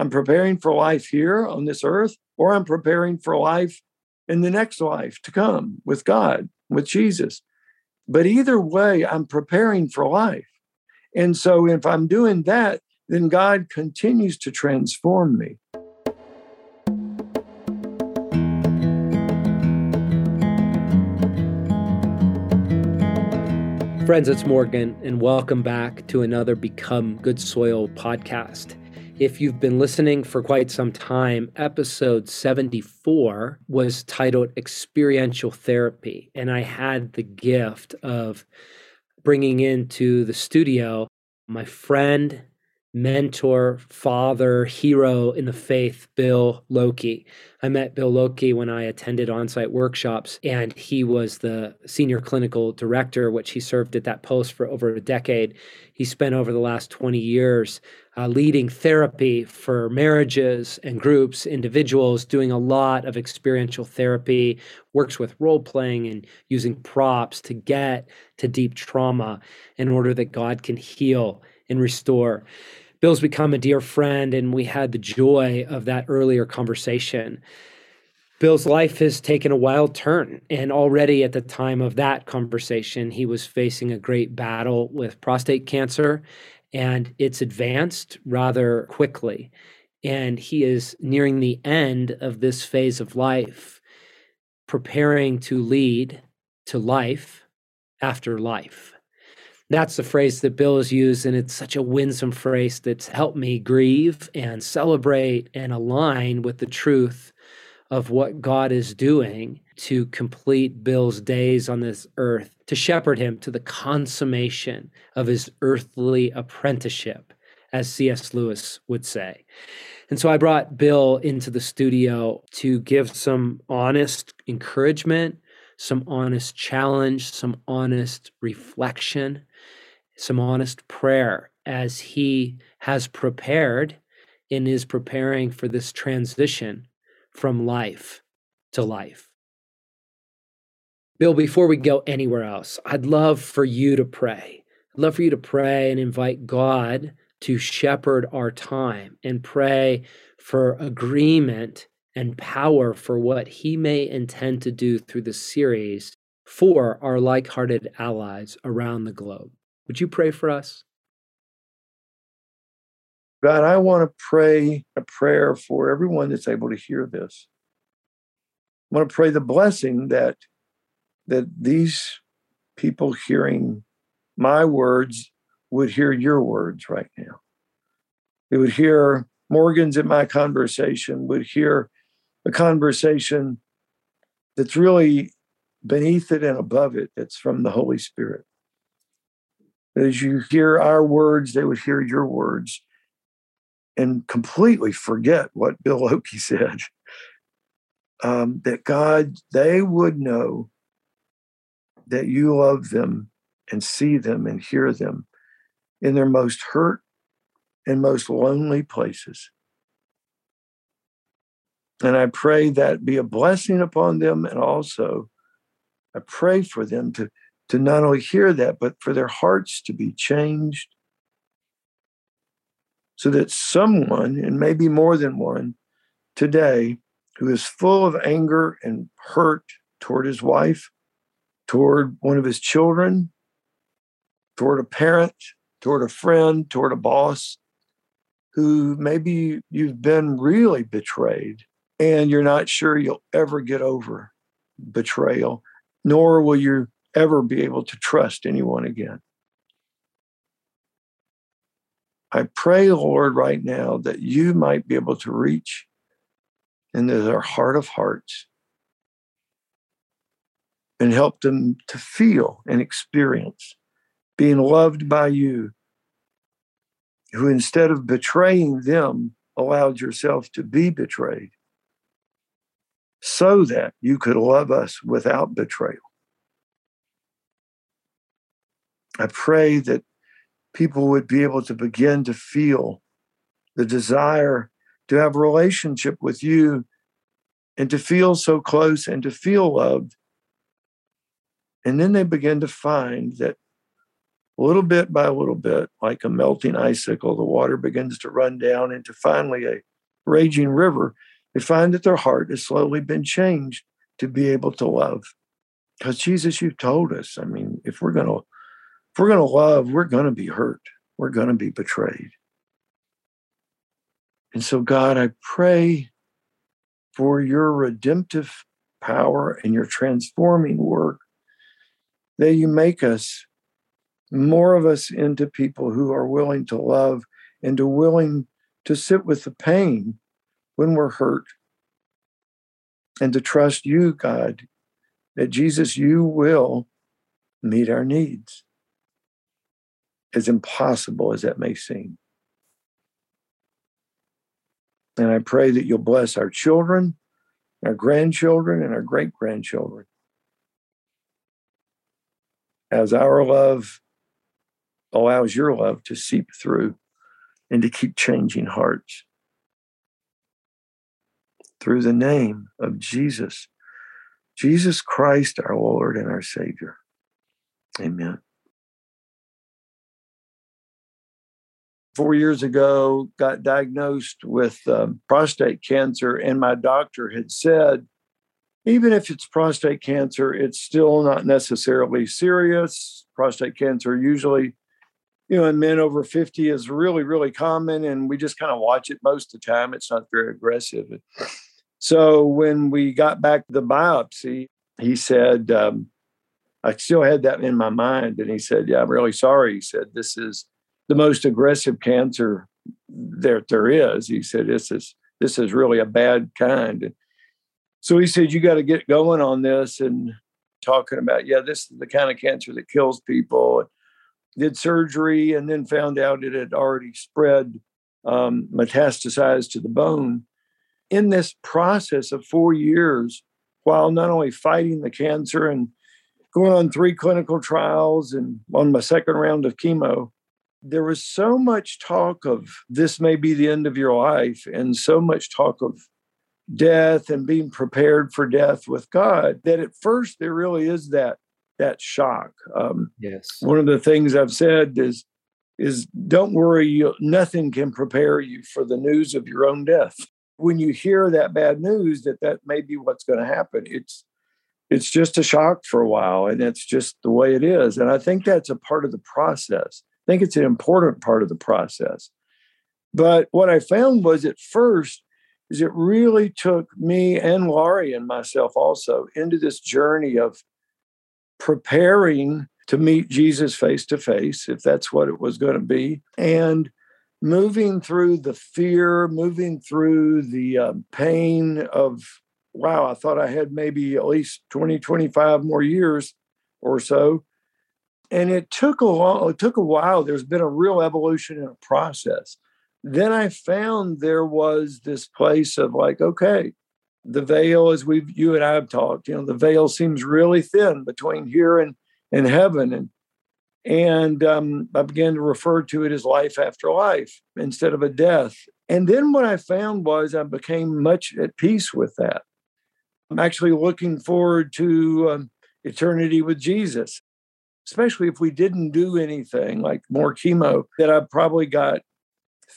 I'm preparing for life here on this earth, or I'm preparing for life in the next life to come with God, with Jesus. But either way, I'm preparing for life. And so if I'm doing that, then God continues to transform me. Friends, it's Morgan, and welcome back to another Become Good Soil podcast. If you've been listening for quite some time, episode 74 was titled Experiential Therapy. And I had the gift of bringing into the studio my friend mentor, father, hero in the faith, Bill Lokey. I met Bill Lokey when I attended on site workshops, and he was the senior clinical director, which he served at that post for over a decade. He spent over the last 20 years uh, leading therapy for marriages and groups, individuals, doing a lot of experiential therapy, works with role playing and using props to get to deep trauma in order that God can heal and restore. Bill's become a dear friend, and we had the joy of that earlier conversation. Bill's life has taken a wild turn, and already at the time of that conversation, he was facing a great battle with prostate cancer, and it's advanced rather quickly. And he is nearing the end of this phase of life, preparing to lead to life after life. That's the phrase that Bill has used, and it's such a winsome phrase that's helped me grieve and celebrate and align with the truth of what God is doing to complete Bill's days on this earth, to shepherd him to the consummation of his earthly apprenticeship, as C.S. Lewis would say. And so I brought Bill into the studio to give some honest encouragement, some honest challenge, some honest reflection some honest prayer as he has prepared and is preparing for this transition from life to life. Bill, before we go anywhere else, I'd love for you to pray. I'd love for you to pray and invite God to shepherd our time and pray for agreement and power for what he may intend to do through the series for our like hearted allies around the globe. Would you pray for us? God, I want to pray a prayer for everyone that's able to hear this. I want to pray the blessing that that these people hearing my words would hear your words right now. They would hear Morgan's in my conversation, would hear a conversation that's really beneath it and above it, that's from the Holy Spirit. As you hear our words, they would hear your words and completely forget what Bill Lokey said. Um, that God, they would know that you love them and see them and hear them in their most hurt and most lonely places. And I pray that be a blessing upon them. And also, I pray for them to to not only hear that, but for their hearts to be changed so that someone, and maybe more than one, today, who is full of anger and hurt toward his wife, toward one of his children, toward a parent, toward a friend, toward a boss, who maybe you've been really betrayed and you're not sure you'll ever get over betrayal, nor will you ever be able to trust anyone again. I pray, Lord, right now that you might be able to reach into their heart of hearts and help them to feel and experience being loved by you, who instead of betraying them, allowed yourself to be betrayed so that you could love us without betrayal. I pray that people would be able to begin to feel the desire to have a relationship with you and to feel so close and to feel loved. And then they begin to find that little bit by little bit, like a melting icicle, the water begins to run down into finally a raging river. They find that their heart has slowly been changed to be able to love. Because Jesus, you've told us, I mean, if we're gonna if we're gonna love, we're gonna be hurt. We're gonna be betrayed. And so, God, I pray for your redemptive power and your transforming work that you make us more of us into people who are willing to love and to willing to sit with the pain when we're hurt and to trust you, God, that Jesus, you will meet our needs, as impossible as that may seem. And I pray that you'll bless our children, our grandchildren, and our great grandchildren. As our love allows your love to seep through and to keep changing hearts. Through the name of Jesus, Jesus Christ, our Lord and our Savior. Amen. Four years ago, got diagnosed with um, prostate cancer, and my doctor had said, even if it's prostate cancer, it's still not necessarily serious. Prostate cancer usually you know, in men over 50 is really, really common. And we just kind of watch it most of the time. It's not very aggressive. So when we got back the biopsy, he said, um, I still had that in my mind. And he said, Yeah, I'm really sorry. He said, This is the most aggressive cancer there there is. He said, This is this is really a bad kind. So he said, You got to get going on this and talking about, yeah, this is the kind of cancer that kills people did surgery and then found out it had already spread, um, metastasized to the bone. In this process of four years, while not only fighting the cancer and going on three clinical trials and on my second round of chemo, there was so much talk of this may be the end of your life and so much talk of death and being prepared for death with God that at first there really is that that shock. Um, yes. One of the things I've said is is don't worry, you, nothing can prepare you for the news of your own death. When you hear that bad news, that that may be what's going to happen. It's it's just a shock for a while, and it's just the way it is. And I think that's a part of the process. I think it's an important part of the process. But what I found was at first is it really took me and Laurie and myself also into this journey of preparing to meet Jesus face to face, if that's what it was going to be, and moving through the fear, moving through the um, pain of, wow, I thought I had maybe at least 20, 25 more years or so. And it took a long, it took a while. There's been a real evolution in a process. Then I found there was this place of like, okay, the veil, as we've you and I have talked, you know, the veil seems really thin between here and and heaven, and and um, I began to refer to it as life after life instead of a death. And then what I found was I became much at peace with that. I'm actually looking forward to um, eternity with Jesus, especially if we didn't do anything like more chemo, that I've probably got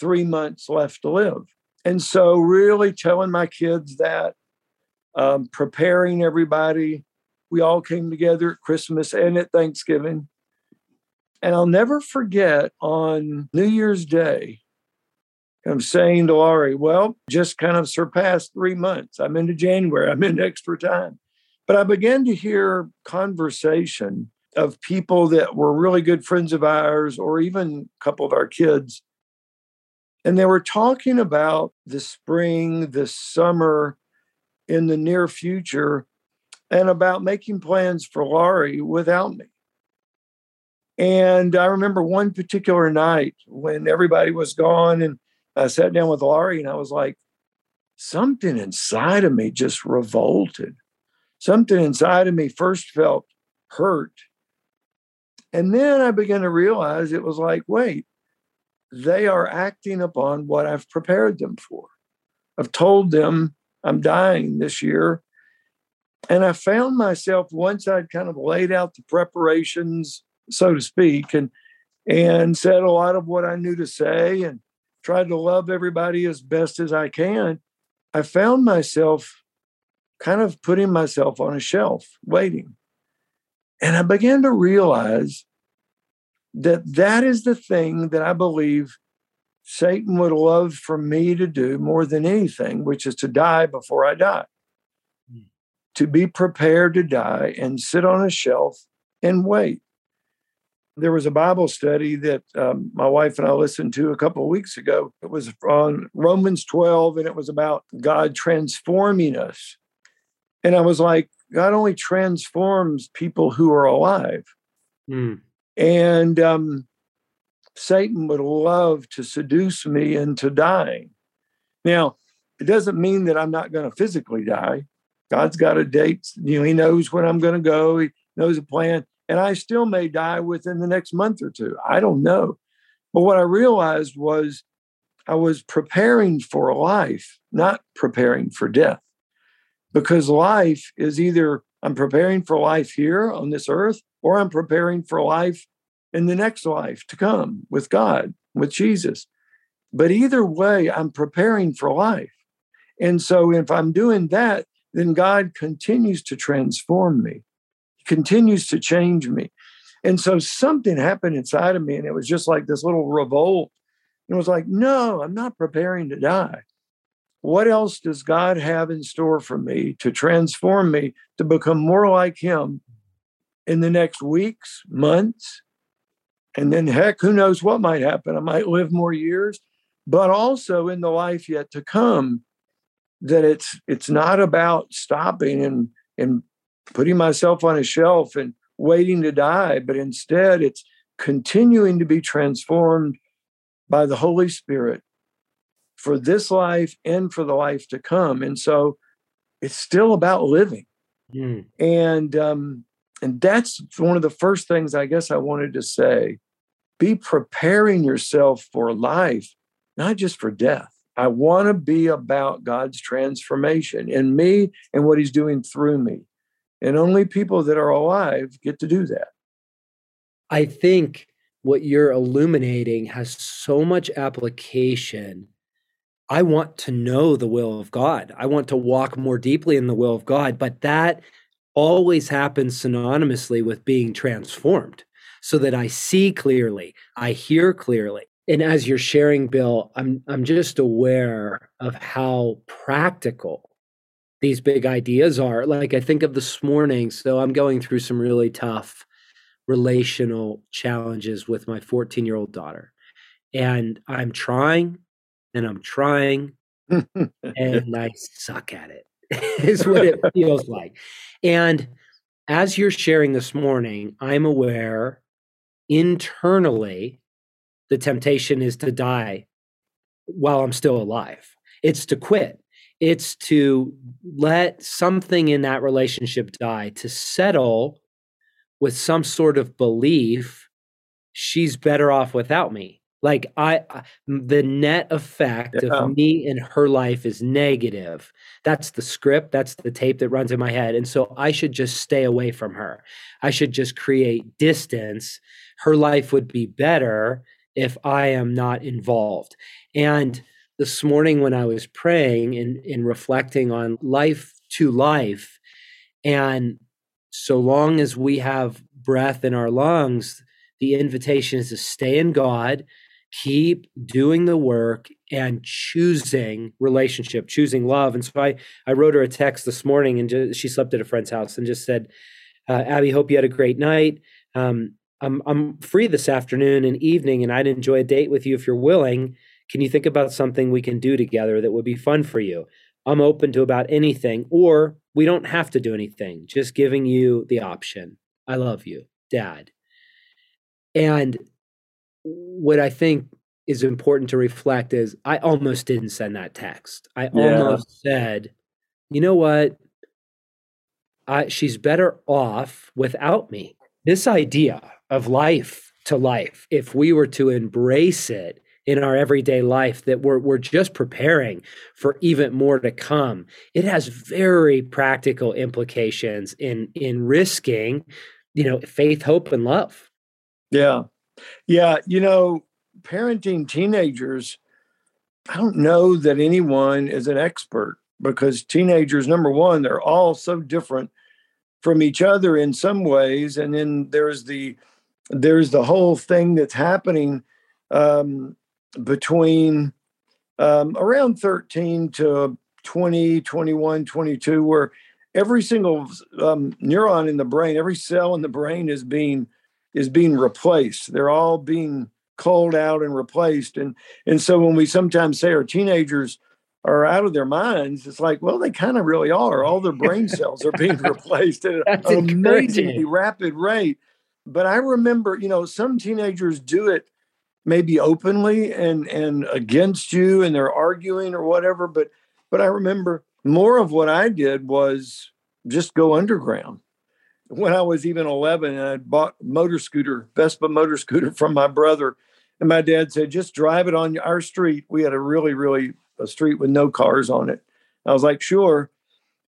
three months left to live. And so, really telling my kids that, um, preparing everybody. We all came together at Christmas and at Thanksgiving. And I'll never forget on New Year's Day, I'm saying to Laurie, well, just kind of surpassed three months. I'm into January, I'm into extra time. But I began to hear conversation of people that were really good friends of ours, or even a couple of our kids. And they were talking about the spring, the summer, in the near future and about making plans for Laurie without me. And I remember one particular night when everybody was gone and I sat down with Laurie and I was like, something inside of me just revolted. Something inside of me first felt hurt. And then I began to realize it was like, wait, they are acting upon what I've prepared them for. I've told them I'm dying this year. And I found myself once I'd kind of laid out the preparations, so to speak, and and said a lot of what I knew to say and tried to love everybody as best as I can, I found myself kind of putting myself on a shelf waiting. And I began to realize that that is the thing that I believe Satan would love for me to do more than anything, which is to die before I die. Mm. To be prepared to die and sit on a shelf and wait. There was a Bible study that um, my wife and I listened to a couple of weeks ago. It was on Romans 12, and it was about God transforming us. And I was like, God only transforms people who are alive. Mm. And um, Satan would love to seduce me into dying. Now, it doesn't mean that I'm not going to physically die. God's got a date. You know, He knows when I'm going to go. He knows a plan, and I still may die within the next month or two. I don't know. But what I realized was I was preparing for life, not preparing for death, because life is either I'm preparing for life here on this earth, or I'm preparing for life in the next life to come with God, with Jesus. But either way, I'm preparing for life. And so if I'm doing that, then God continues to transform me, He continues to change me. And so something happened inside of me, and it was just like this little revolt. It was like, no, I'm not preparing to die. What else does God have in store for me to transform me to become more like Him in the next weeks, months, and then, heck, who knows what might happen? I might live more years, but also in the life yet to come, that it's it's not about stopping and and putting myself on a shelf and waiting to die, but instead it's continuing to be transformed by the Holy Spirit for this life and for the life to come. And so it's still about living. Mm. And um, and that's one of the first things I guess I wanted to say. Be preparing yourself for life, not just for death. I want to be about God's transformation in me and what He's doing through me. And only people that are alive get to do that. I think what you're illuminating has so much application. I want to know the will of God. I want to walk more deeply in the will of God, but that always happens synonymously with being transformed so that I see clearly, I hear clearly. And as you're sharing, Bill, I'm I'm just aware of how practical these big ideas are. Like I think of this morning, so I'm going through some really tough relational challenges with my 14 year old daughter. And I'm trying and I'm trying and I suck at it, is what it feels like. And as you're sharing this morning, I'm aware internally, the temptation is to die while I'm still alive. It's to quit. It's to let something in that relationship die, to settle with some sort of belief she's better off without me. Like I, the net effect yeah. of me in her life is negative. That's the script. That's the tape that runs in my head. And so I should just stay away from her. I should just create distance. Her life would be better if I am not involved. And this morning when I was praying and, and reflecting on life to life, and so long as we have breath in our lungs, the invitation is to stay in God keep doing the work and choosing relationship choosing love. And so i i wrote her a text this morning and just, she slept at a friend's house and just said uh, abby hope you had a great night. Um, i'm i'm free this afternoon and evening and i'd enjoy a date with you if you're willing. Can you think about something we can do together that would be fun for you? I'm open to about anything or we don't have to do anything just giving you the option. I love you dad. And what I think is important to reflect is I almost didn't send that text. I yeah. almost said, you know what? I, she's better off without me. This idea of life to life, if we were to embrace it in our everyday life, that we're, we're just preparing for even more to come, it has very practical implications in, in risking, you know, faith, hope, and love. Yeah. Yeah, you know, parenting teenagers, I don't know that anyone is an expert because teenagers, number one, they're all so different from each other in some ways, and then there's the there's the whole thing that's happening um, between um, around 13 to 20, 21, 22, where every single um, neuron in the brain, every cell in the brain is being is being replaced. They're all being culled out and replaced. And and so when we sometimes say our teenagers are out of their minds, it's like, well, they kind of really are. All their brain cells are being replaced at an amazingly rapid rate. But I remember, you know, some teenagers do it maybe openly and and against you and they're arguing or whatever. But but I remember more of what I did was just go underground. When I was even 11, and I bought motor scooter, Vespa motor scooter from my brother. And my dad said, just drive it on our street. We had a really, really a street with no cars on it. I was like, sure.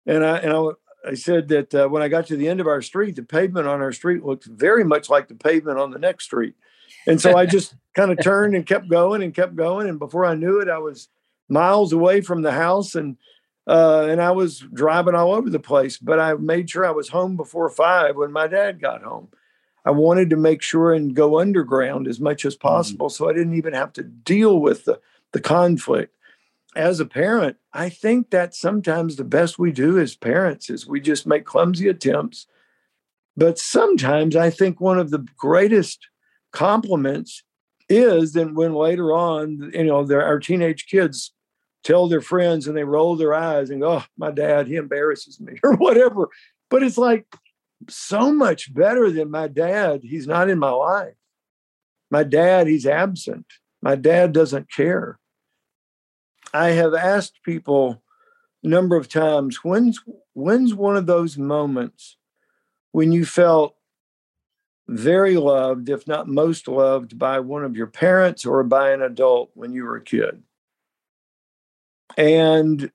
And I and I, I said that uh, when I got to the end of our street, the pavement on our street looked very much like the pavement on the next street. And so I just kind of turned and kept going and kept going. And before I knew it, I was miles away from the house and uh, and I was driving all over the place. But I made sure I was home before five when my dad got home. I wanted to make sure and go underground as much as mm-hmm. possible, mm-hmm. so I didn't even have to deal with the the conflict. As a parent, I think that sometimes the best we do as parents is we just make clumsy attempts. But sometimes I think one of the greatest compliments is that when later on, you know, our teenage kids tell their friends and they roll their eyes and go, oh, my dad, he embarrasses me or whatever. But it's like so much better than my dad. He's not in my life. My dad, he's absent. My dad doesn't care. I have asked people a number of times, when's when's one of those moments when you felt very loved, if not most loved, by one of your parents or by an adult when you were a kid? And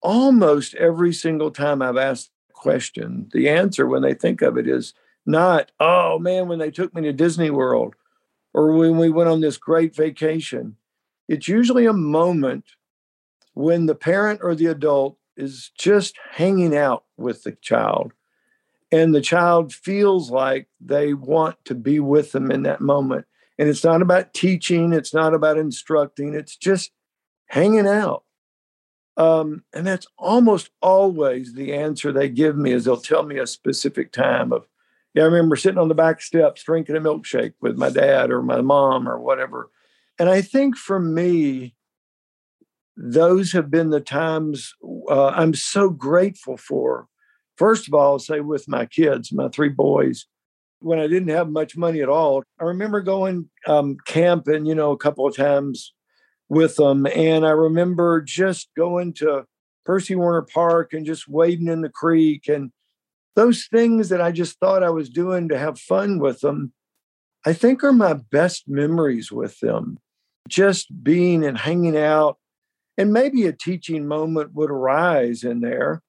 almost every single time I've asked the question, the answer when they think of it is not, oh man, when they took me to Disney World or when we went on this great vacation. It's usually a moment when the parent or the adult is just hanging out with the child and the child feels like they want to be with them in that moment. And it's not about teaching, it's not about instructing, it's just hanging out. Um, and that's almost always the answer they give me is they'll tell me a specific time of, yeah, I remember sitting on the back steps drinking a milkshake with my dad or my mom or whatever. And I think for me, those have been the times uh, I'm so grateful for. First of all, say with my kids, my three boys, when I didn't have much money at all, I remember going um, camping, you know, a couple of times with them. And I remember just going to Percy Warner Park and just wading in the creek and those things that I just thought I was doing to have fun with them, I think are my best memories with them. Just being and hanging out, and maybe a teaching moment would arise in there.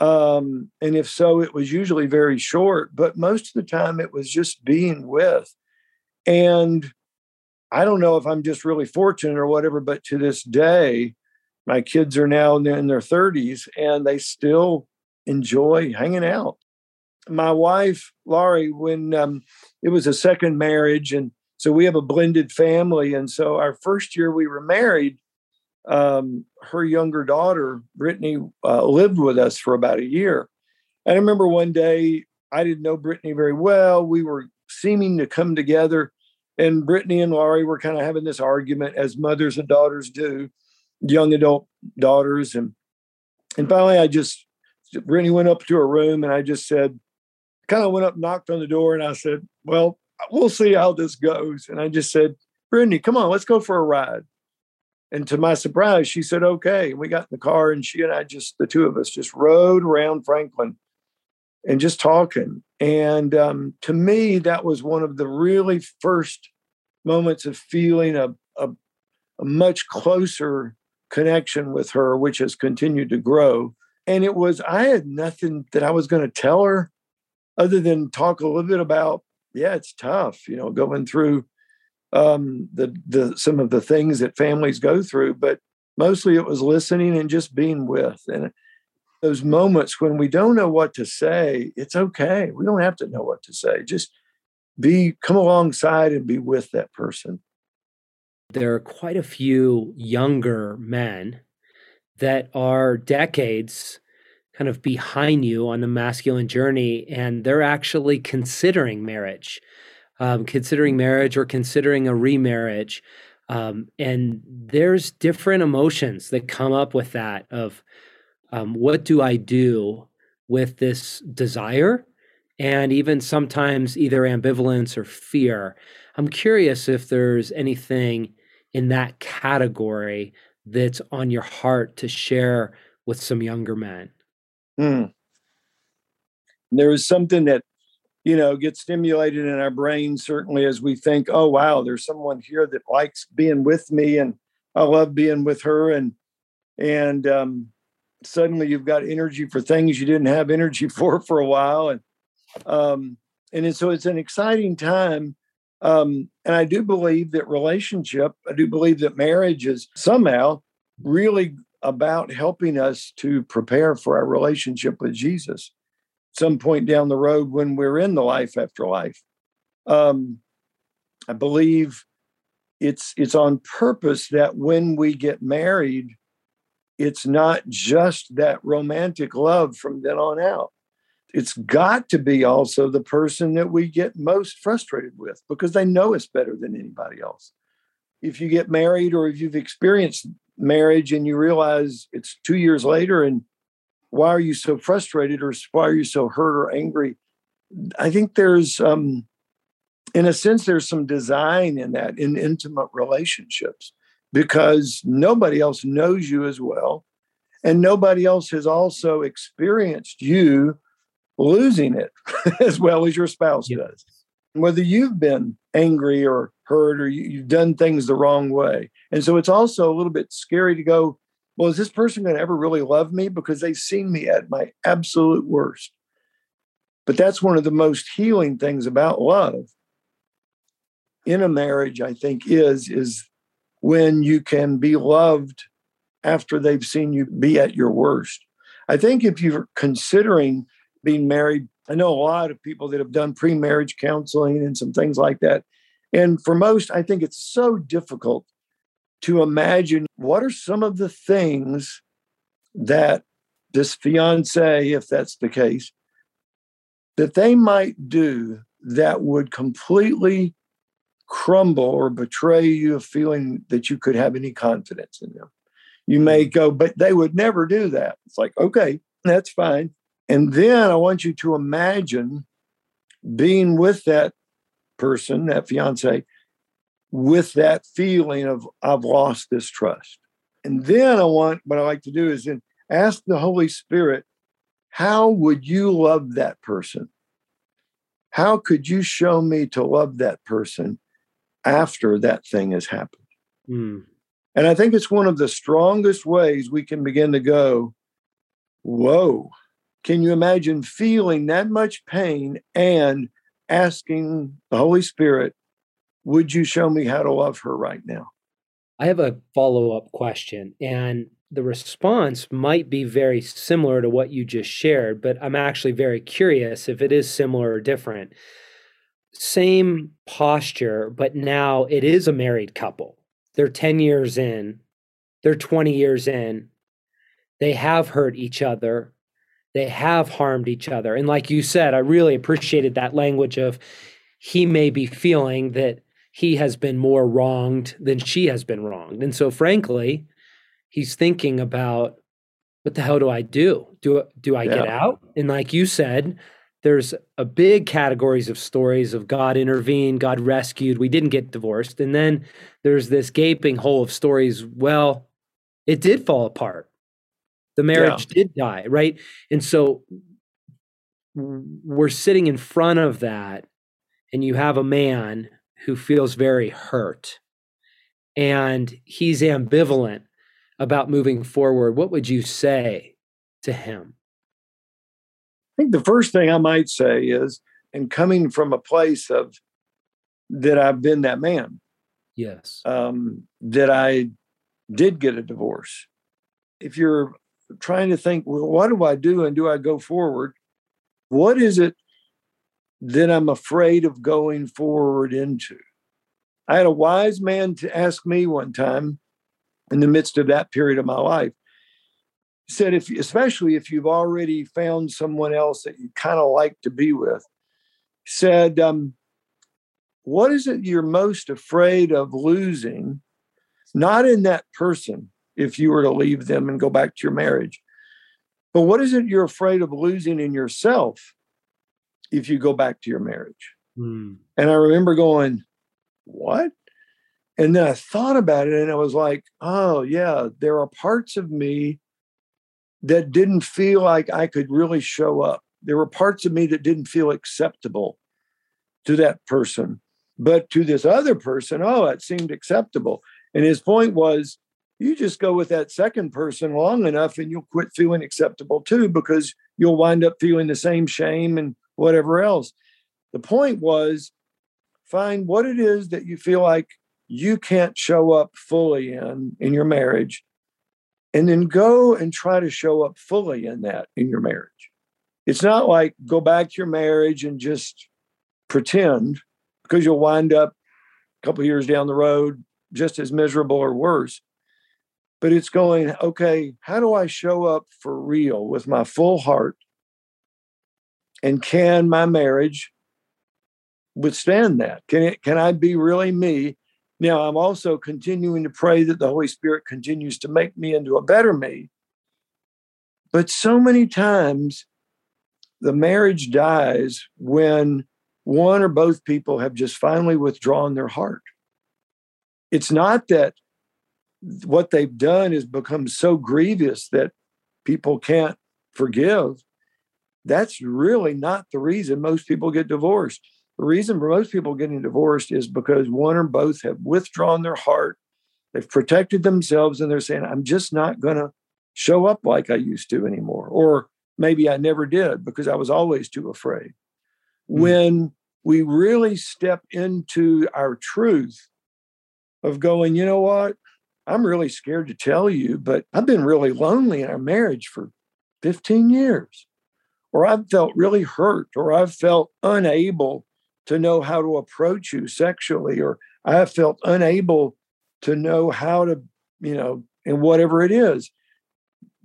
Um, and if so, it was usually very short, but most of the time it was just being with. And I don't know if I'm just really fortunate or whatever, but to this day, my kids are now in their 30s and they still enjoy hanging out. My wife, Laurie, when um, it was a second marriage, and so we have a blended family. And so our first year we were married, um, her younger daughter, Brittany, uh, lived with us for about a year. And I remember one day, I didn't know Brittany very well. We were seeming to come together and Brittany and Laurie were kind of having this argument as mothers and daughters do, young adult daughters. And and finally I just Brittany went up to her room and I just said, kind of went up, knocked on the door, and I said, Well, we'll see how this goes. And I just said, Brittany, come on, let's go for a ride. And to my surprise, she said, okay. And we got in the car and she and I just, the two of us just rode around Franklin and just talking. And um, to me, that was one of the really first moments of feeling a, a, a much closer connection with her, which has continued to grow. And it was, I had nothing that I was going to tell her other than talk a little bit about, yeah, it's tough, you know, going through um, the the some of the things that families go through, but mostly it was listening and just being with. And those moments when we don't know what to say, it's okay. We don't have to know what to say. Just be come alongside and be with that person. There are quite a few younger men that are decades kind of behind you on the masculine journey and they're actually considering marriage um, considering marriage or considering a remarriage um, and there's different emotions that come up with that of um, what do i do with this desire and even sometimes either ambivalence or fear i'm curious if there's anything in that category that's on your heart to share with some younger men Hmm. There is something that, you know, gets stimulated in our brain, certainly as we think, oh, wow, there's someone here that likes being with me and I love being with her. And, and, um, suddenly you've got energy for things you didn't have energy for for a while. And, um, and so it's an exciting time. Um, and I do believe that relationship, I do believe that marriage is somehow really about helping us to prepare for our relationship with Jesus some point down the road when we're in the life after life. Um, I believe it's it's on purpose that when we get married, it's not just that romantic love from then on out. It's got to be also the person that we get most frustrated with because they know us better than anybody else. If you get married or if you've experienced marriage and you realize it's two years later and why are you so frustrated or why are you so hurt or angry i think there's um in a sense there's some design in that in intimate relationships because nobody else knows you as well and nobody else has also experienced you losing it as well as your spouse does whether you've been angry or hurt or you, have done things the wrong way. And so it's also a little bit scary to go, well, is this person going to ever really love me? Because they've seen me at my absolute worst. But that's one of the most healing things about love in a marriage, I think, is, is when you can be loved after they've seen you be at your worst. I think if you're considering being married, I know a lot of people that have done pre marriage counseling and some things like that. And for most, I think it's so difficult to imagine what are some of the things that this fiance, if that's the case, that they might do that would completely crumble or betray you of feeling that you could have any confidence in them. You may hmm. go, but they would never do that. It's like, okay, that's fine. And then I want you to imagine being with that person, that fiance, with that feeling of I've lost this trust. And then I want what I like to do is then ask the Holy Spirit, how would you love that person? How could you show me to love that person after that thing has happened? Mm. And I think it's one of the strongest ways we can begin to go, whoa, can you imagine feeling that much pain and asking the Holy Spirit, would you show me how to love her right now? I have a follow up question, and the response might be very similar to what you just shared, but I'm actually very curious if it is similar or different. Same posture, but now it is a married couple. They're 10 years in, they're 20 years in, they have hurt each other, they have harmed each other. And like you said, I really appreciated that language of he may be feeling that he has been more wronged than she has been wronged. And so frankly, he's thinking about what the hell do I do? Do do I yeah. get out? And like you said, there's a big categories of stories of God intervened, God rescued, we didn't get divorced. And then there's this gaping hole of stories, well, it did fall apart. The marriage yeah. did die right? And so we're sitting in front of that and you have a man who feels very hurt. And he's ambivalent about moving forward. What would you say to him i think the first thing i might say is and coming from a place of that I've been that man. Yes. Um, that I did get a divorce. If you're trying to think, well, what do I do and do I go forward? What is it that I'm afraid of going forward into? I had a wise man to ask me one time in the midst of that period of my life. Said, if especially if you've already found someone else that you kind of like to be with, said, um, what is it you're most afraid of losing? Not in that person, if you were to leave them and go back to your marriage, but what is it you're afraid of losing in yourself if you go back to your marriage? Mm. And I remember going, what? And then I thought about it and I was like, oh, yeah, there are parts of me that didn't feel like I could really show up. There were parts of me that didn't feel acceptable to that person. But to this other person, oh, it seemed acceptable. And his point was, you just go with that second person long enough and you'll quit feeling acceptable too, because you'll wind up feeling the same shame and whatever else. The point was, find what it is that you feel like you can't show up fully in in your marriage and then go and try to show up fully in that in your marriage it's not like go back to your marriage and just pretend because you'll wind up a couple years down the road just as miserable or worse but it's going okay how do i show up for real with my full heart and can my marriage withstand that? Can it can I be really me? Now I'm also continuing to pray that the Holy Spirit continues to make me into a better me. But so many times the marriage dies when one or both people have just finally withdrawn their heart. It's not that what they've done has become so grievous that people can't forgive. That's really not the reason most people get divorced. The reason for most people getting divorced is because one or both have withdrawn their heart, they've protected themselves, and they're saying, I'm just not going to show up like I used to anymore. Or maybe I never did because I was always too afraid. Mm-hmm. When we really step into our truth of going, you know what? I'm really scared to tell you, but I've been really lonely in our marriage for 15 years. Or I've felt really hurt, or I've felt unable to know how to approach you sexually, or I have felt unable to know how to, you know, and whatever it is.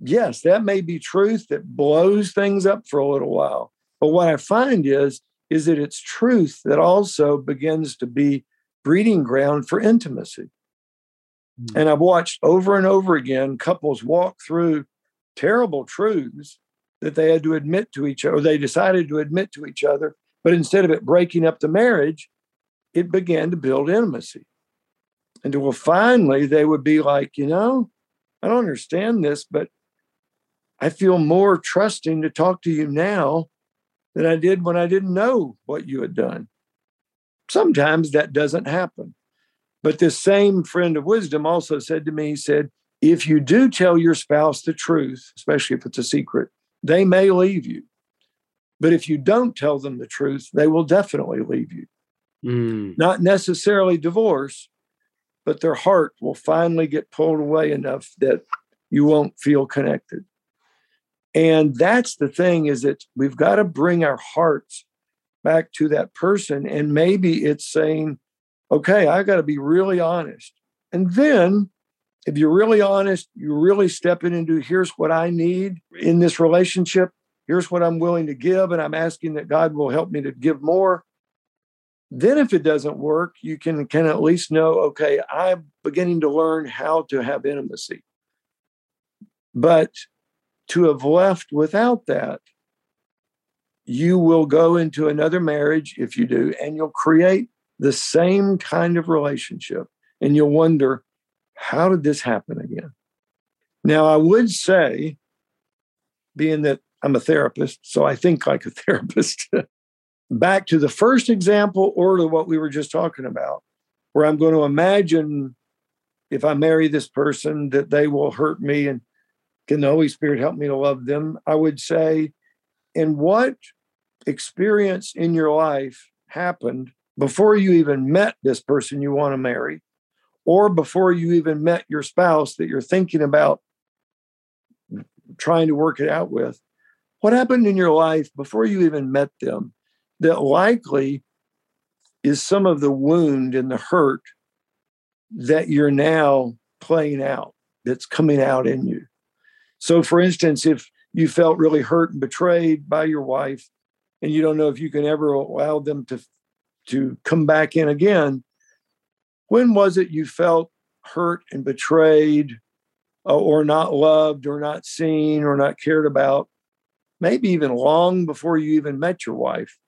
Yes, that may be truth that blows things up for a little while. But what I find is, is that it's truth that also begins to be breeding ground for intimacy. Mm-hmm. And I've watched over and over again couples walk through terrible truths that they had to admit to each other, or they decided to admit to each other but instead of it breaking up the marriage, it began to build intimacy. And until finally they would be like, you know, I don't understand this, but I feel more trusting to talk to you now than I did when I didn't know what you had done. Sometimes that doesn't happen. But this same friend of wisdom also said to me, he said, if you do tell your spouse the truth, especially if it's a secret, they may leave you. But if you don't tell them the truth, they will definitely leave you. Mm. Not necessarily divorce, but their heart will finally get pulled away enough that you won't feel connected. And that's the thing is that we've got to bring our hearts back to that person. And maybe it's saying, okay, I got to be really honest. And then if you're really honest, you're really stepping into here's what I need in this relationship here's what I'm willing to give, and I'm asking that God will help me to give more. Then, if it doesn't work, you can, can at least know, okay, I'm beginning to learn how to have intimacy. But to have left without that, you will go into another marriage if you do, and you'll create the same kind of relationship. And you'll wonder, how did this happen again? Now, I would say, being that I'm a therapist, so I think like a therapist. Back to the first example or to what we were just talking about, where I'm going to imagine if I marry this person that they will hurt me and can the Holy Spirit help me to love them? I would say, in what experience in your life happened before you even met this person you want to marry, or before you even met your spouse that you're thinking about trying to work it out with, what happened in your life before you even met them that likely is some of the wound and the hurt that you're now playing out, that's coming out in you. So, for instance, if you felt really hurt and betrayed by your wife, and you don't know if you can ever allow them to to come back in again, when was it you felt hurt and betrayed, uh, or not loved, or not seen, or not cared about? Maybe even long before you even met your wife.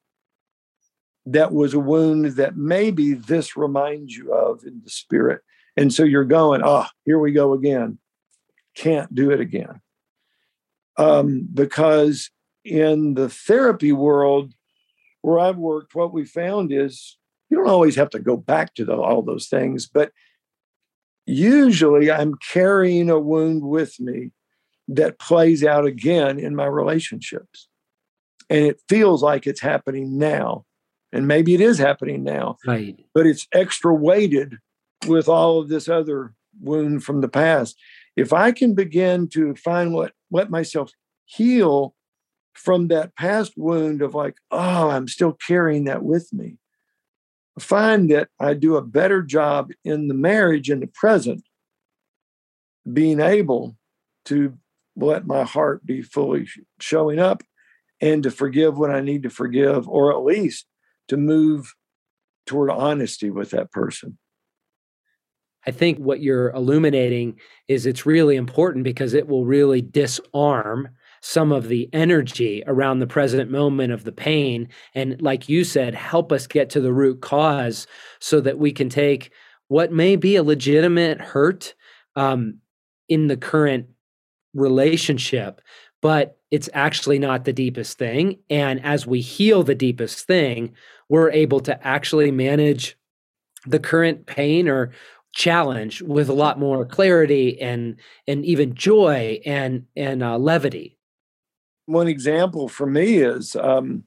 That was a wound that maybe this reminds you of in the spirit. And so you're going, oh, here we go again. Can't do it again. Um, because in the therapy world where I've worked, what we found is you don't always have to go back to the, all those things, but usually I'm carrying a wound with me that plays out again in my relationships. And it feels like it's happening now. And maybe it is happening now. Right. But it's extra weighted with all of this other wound from the past. If I can begin to find what let myself heal from that past wound of like, oh, I'm still carrying that with me. I find that I do a better job in the marriage in the present, being able to let my heart be fully showing up and to forgive when I need to forgive, or at least to move toward honesty with that person. I think what you're illuminating is it's really important because it will really disarm some of the energy around the present moment of the pain. And like you said, help us get to the root cause so that we can take what may be a legitimate hurt um, in the current relationship, but it's actually not the deepest thing. And as we heal the deepest thing, we're able to actually manage the current pain or challenge with a lot more clarity and and even joy and and uh, levity one example for me is um,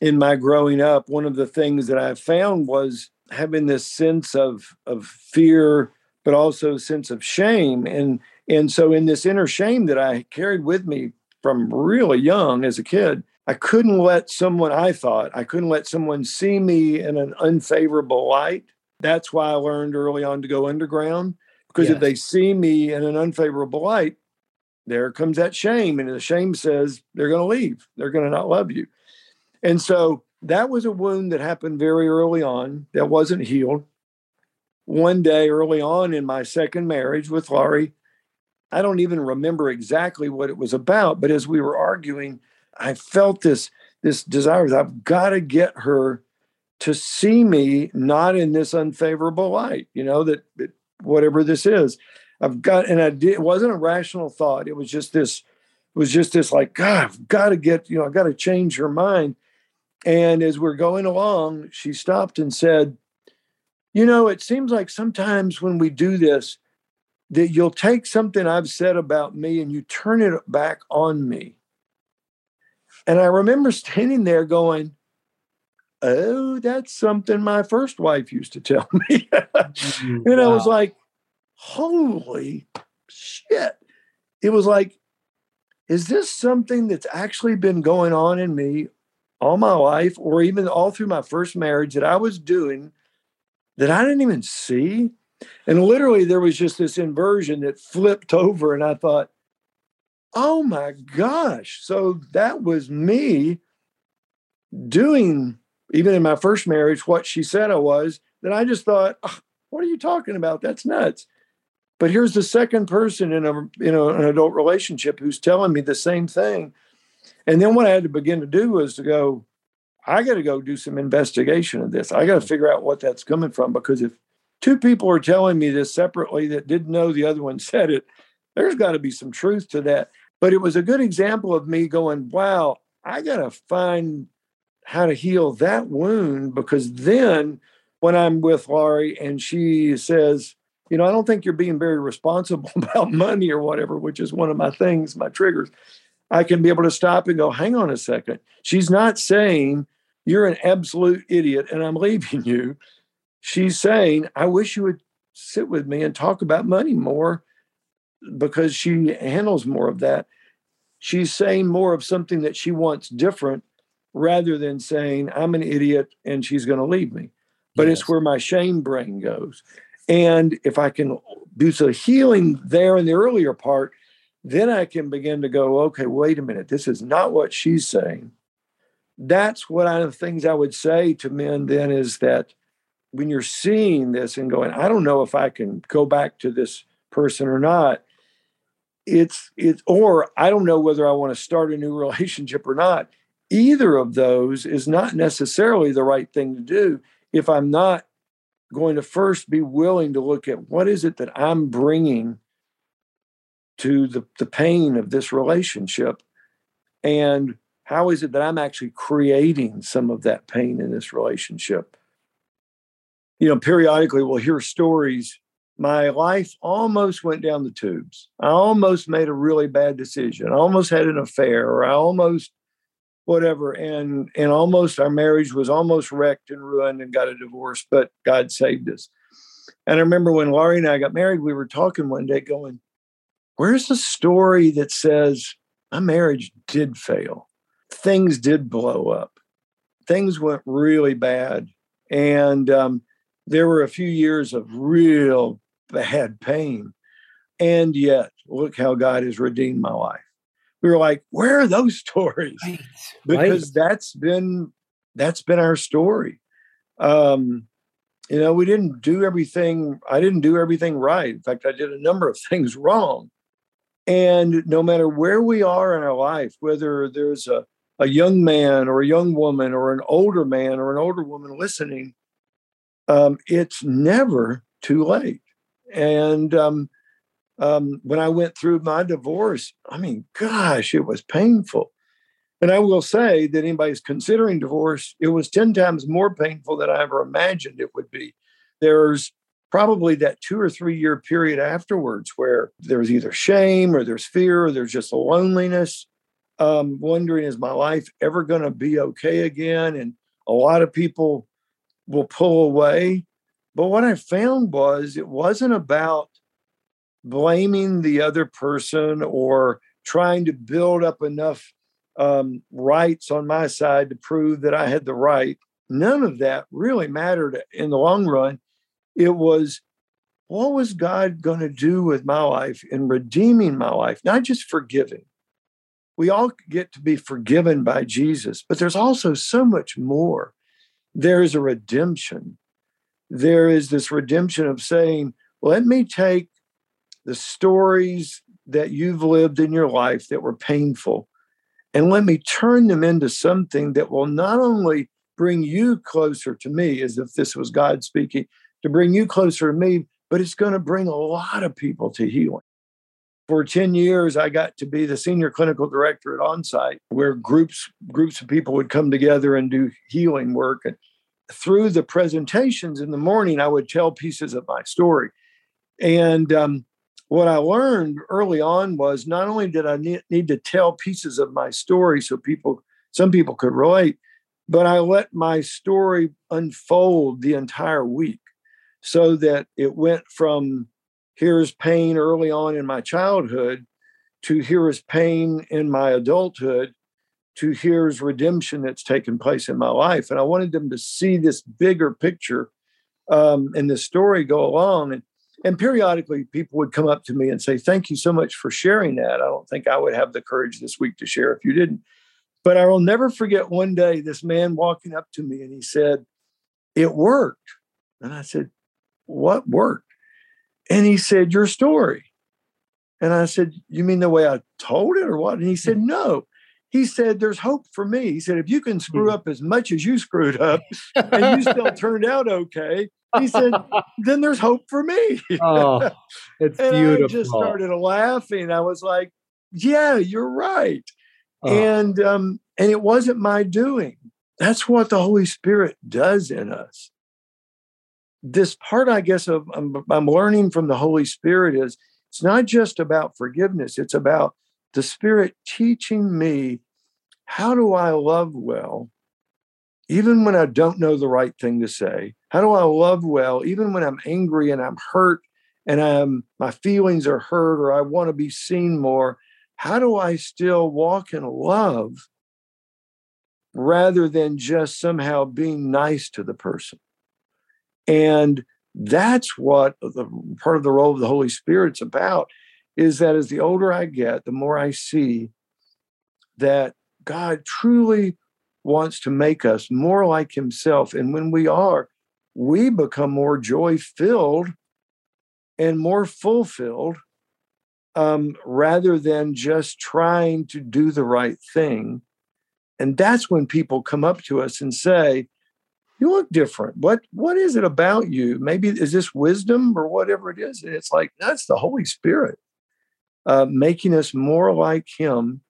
in my growing up, one of the things that I found was having this sense of of fear, but also a sense of shame. And and so in this inner shame that I carried with me from really young as a kid, I couldn't let someone, I thought, I couldn't let someone see me in an unfavorable light. That's why I learned early on to go underground. Because yes. if they see me in an unfavorable light, there comes that shame. And the shame says they're going to leave, they're going to not love you. And so that was a wound that happened very early on that wasn't healed. One day early on in my second marriage with Laurie, I don't even remember exactly what it was about, but as we were arguing, I felt this this desire. I've got to get her to see me not in this unfavorable light, you know, that, that whatever this is. I've got, and I did, it wasn't a rational thought. It was just this, it was just this like, God, I've got to get, you know, I've got to change her mind. And as we're going along, she stopped and said, You know, it seems like sometimes when we do this, that you'll take something I've said about me and you turn it back on me. And I remember standing there going, Oh, that's something my first wife used to tell me. mm-hmm. and wow. I was like, holy shit. It was like, is this something that's actually been going on in me all my life, or even all through my first marriage that I was doing that I didn't even see? And literally, there was just this inversion that flipped over, and I thought, oh my gosh. So that was me doing, even in my first marriage, what she said I was. Then I just thought, oh, what are you talking about? That's nuts. But here's the second person in a you know an adult relationship who's telling me the same thing. And then what I had to begin to do was to go, I got to go do some investigation of this. I got to figure out what that's coming from because if two people are telling me this separately that didn't know the other one said it, there's got to be some truth to that. But it was a good example of me going, wow, I got to find how to heal that wound because then when I'm with Laurie and she says, you know, I don't think you're being very responsible about money or whatever, which is one of my things, my triggers. I can be able to stop and go, hang on a second. She's not saying you're an absolute idiot and I'm leaving you. She's saying, I wish you would sit with me and talk about money more because she handles more of that. She's saying more of something that she wants different rather than saying, I'm an idiot and she's going to leave me. But yes. it's where my shame brain goes. And if I can do some healing there in the earlier part, then I can begin to go, okay, wait a minute, this is not what she's saying. That's what I, the things I would say to men then is that when you're seeing this and going, I don't know if I can go back to this person or not, it's it's or I don't know whether I want to start a new relationship or not. Either of those is not necessarily the right thing to do if I'm not going to first be willing to look at what is it that I'm bringing to the, the pain of this relationship and how is it that I'm actually creating some of that pain in this relationship? You know, periodically we'll hear stories. My life almost went down the tubes. I almost made a really bad decision. I almost had an affair, or I almost whatever and and almost our marriage was almost wrecked and ruined and got a divorce but god saved us and i remember when laurie and i got married we were talking one day going where's the story that says my marriage did fail things did blow up things went really bad and um, there were a few years of real bad pain and yet look how god has redeemed my life we were like, where are those stories? Right. Because right. that's been that's been our story. Um, you know, we didn't do everything. I didn't do everything right. In fact, I did a number of things wrong. And no matter where we are in our life, whether there's a, a young man or a young woman or an older man or an older woman listening, um, it's never too late. And um, um, when I went through my divorce, I mean, gosh, it was painful. And I will say that anybody's considering divorce, it was 10 times more painful than I ever imagined it would be. There's probably that two or three year period afterwards where there's either shame or there's fear or there's just a loneliness, um, wondering, is my life ever going to be okay again? And a lot of people will pull away. But what I found was it wasn't about blaming the other person or trying to build up enough um, rights on my side to prove that I had the right. None of that really mattered in the long run. It was what was God going to do with my life in redeeming my life, not just forgiving. We all get to be forgiven by Jesus, but there's also so much more. There is a redemption. There is this redemption of saying, let me take the stories that you've lived in your life that were painful and let me turn them into something that will not only bring you closer to me as if this was God speaking to bring you closer to me but it's going to bring a lot of people to healing for 10 years i got to be the senior clinical director at onsite where groups groups of people would come together and do healing work. And through the presentations in the morning i would tell pieces of my story. And um, what I learned early on was not only did I need, need to tell pieces of my story so people, some people could relate, but I let my story unfold the entire week so that it went from here's pain early on in my childhood to here's pain in my adulthood to here's redemption that's taken place in my life. And I wanted them to see this bigger picture um, and the story go along. And and periodically people would come up to me and say thank you so much for sharing that i don't think i would have the courage this week to share if you didn't but i will never forget one day this man walking up to me and he said it worked and i said what worked and he said your story and i said you mean the way i told it or what and he said no he said there's hope for me he said if you can screw hmm. up as much as you screwed up and you still turned out okay he said, then there's hope for me. oh, it's and beautiful. I just started laughing. I was like, yeah, you're right. Oh. And um, and it wasn't my doing. That's what the Holy Spirit does in us. This part, I guess, of I'm, I'm learning from the Holy Spirit is it's not just about forgiveness. It's about the Spirit teaching me how do I love well, even when I don't know the right thing to say? How do I love well, even when I'm angry and I'm hurt and I'm my feelings are hurt or I want to be seen more? How do I still walk in love rather than just somehow being nice to the person? And that's what the part of the role of the Holy Spirit's about is that as the older I get, the more I see that God truly wants to make us more like Himself. And when we are, we become more joy filled and more fulfilled um, rather than just trying to do the right thing. And that's when people come up to us and say, you look different. What what is it about you? Maybe is this wisdom or whatever it is? And it's like that's the Holy Spirit uh, making us more like Him.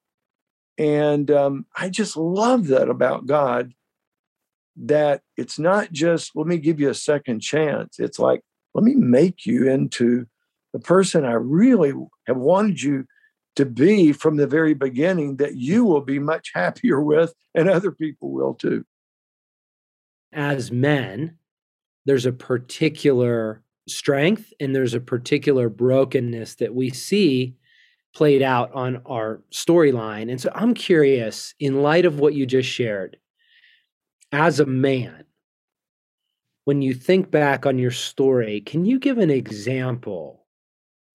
And um, I just love that about God. That it's not just let me give you a second chance. It's like let me make you into the person I really have wanted you to be from the very beginning. That you will be much happier with, and other people will too as men, there's a particular strength and there's a particular brokenness that we see played out on our storyline. And so I'm curious, in light of what you just shared, as a man, when you think back on your story, can you give an example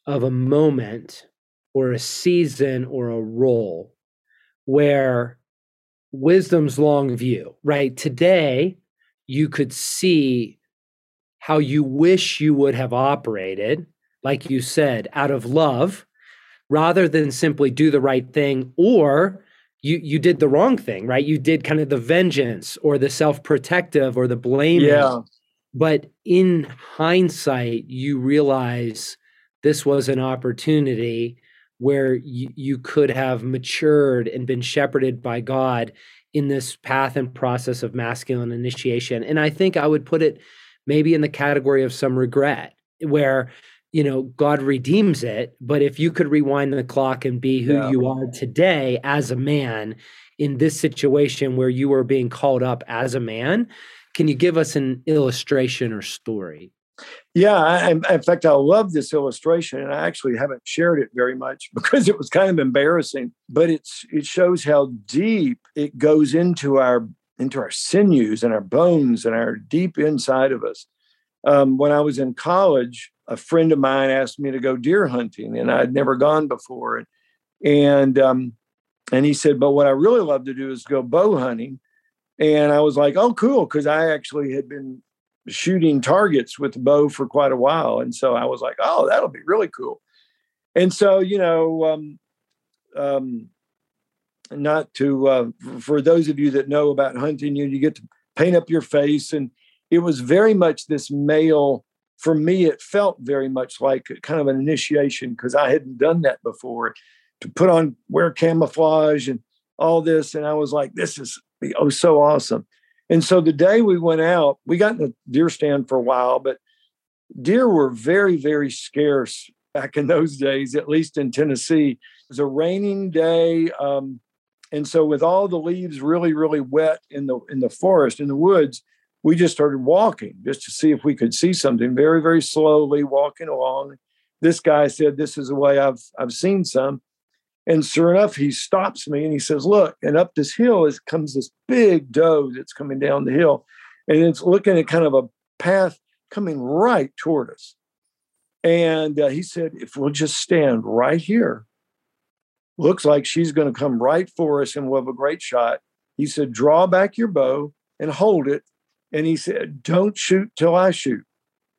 of a moment or a season or a role where wisdom's long view, right? Today, you could see how you wish you would have operated, like you said, out of love, rather than simply do the right thing or you you did the wrong thing, right? You did kind of the vengeance or the self-protective or the blame. Yeah. But in hindsight, you realize this was an opportunity where you, you could have matured and been shepherded by God in this path and process of masculine initiation. And I think I would put it maybe in the category of some regret, where you know God redeems it. But if you could rewind the clock and be who yeah. you are today as a man in this situation where you are being called up as a man, can you give us an illustration or story? Yeah, I, in fact, I love this illustration, and I actually haven't shared it very much because it was kind of embarrassing. But it's it shows how deep it goes into our into our sinews and our bones and our deep inside of us. Um, when I was in college, a friend of mine asked me to go deer hunting, and I'd never gone before, and um, and he said, "But what I really love to do is go bow hunting." And I was like, "Oh, cool," because I actually had been shooting targets with the bow for quite a while. And so I was like, oh, that'll be really cool. And so, you know, um, um, not to, uh, for those of you that know about hunting, you, you get to paint up your face. And it was very much this male, for me, it felt very much like kind of an initiation because I hadn't done that before to put on, wear camouflage and all this. And I was like, this is oh, so awesome. And so the day we went out, we got in the deer stand for a while, but deer were very, very scarce back in those days, at least in Tennessee. It was a raining day. Um, and so with all the leaves really, really wet in the in the forest, in the woods, we just started walking just to see if we could see something very, very slowly walking along. This guy said, This is the way I've I've seen some. And sure enough, he stops me and he says, Look, and up this hill is comes this big doe that's coming down the hill. And it's looking at kind of a path coming right toward us. And uh, he said, If we'll just stand right here, looks like she's going to come right for us and we'll have a great shot. He said, Draw back your bow and hold it. And he said, Don't shoot till I shoot,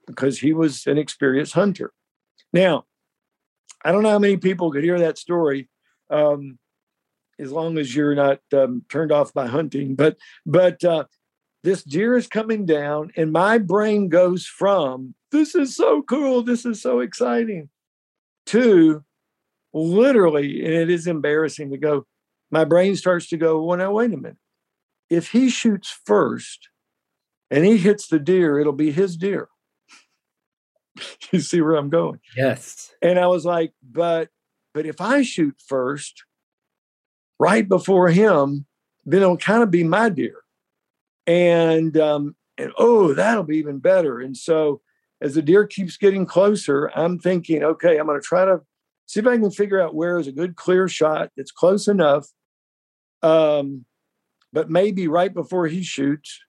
because he was an experienced hunter. Now, I don't know how many people could hear that story um, as long as you're not um, turned off by hunting. But but uh, this deer is coming down, and my brain goes from this is so cool, this is so exciting, to literally, and it is embarrassing to go. My brain starts to go, well, now wait a minute. If he shoots first and he hits the deer, it'll be his deer. you see where I'm going? Yes. And I was like, but but if I shoot first, right before him, then it'll kind of be my deer. And um, and oh, that'll be even better. And so as the deer keeps getting closer, I'm thinking, okay, I'm going to try to see if I can figure out where is a good clear shot that's close enough. Um, but maybe right before he shoots.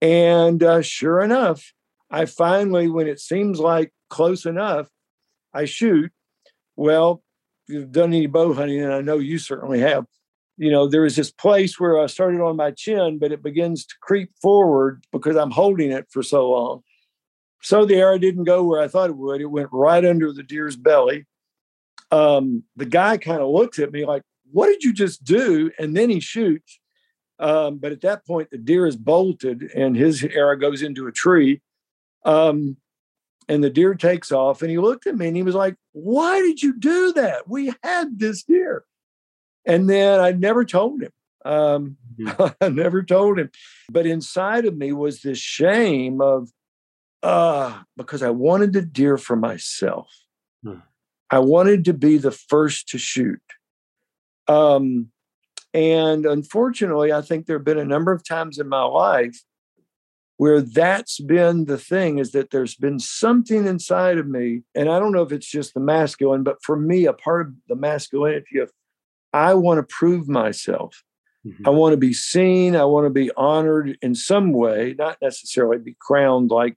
And uh, sure enough, I finally, when it seems like close enough, I shoot. Well, if you've done any bow hunting, and I know you certainly have, you know, there is this place where I started on my chin, but it begins to creep forward because I'm holding it for so long. So the arrow didn't go where I thought it would. It went right under the deer's belly. Um, the guy kind of looks at me like, What did you just do? And then he shoots. Um, but at that point, the deer is bolted and his arrow goes into a tree. Um, and the deer takes off. And he looked at me and he was like, Why did you do that? We had this deer. And then I never told him. Um, mm-hmm. I never told him. But inside of me was this shame of, uh, because I wanted the deer for myself. Hmm. I wanted to be the first to shoot. Um, and unfortunately, I think there have been a number of times in my life where that's been the thing is that there's been something inside of me. And I don't know if it's just the masculine, but for me, a part of the masculinity of I want to prove myself. Mm-hmm. I want to be seen. I want to be honored in some way, not necessarily be crowned like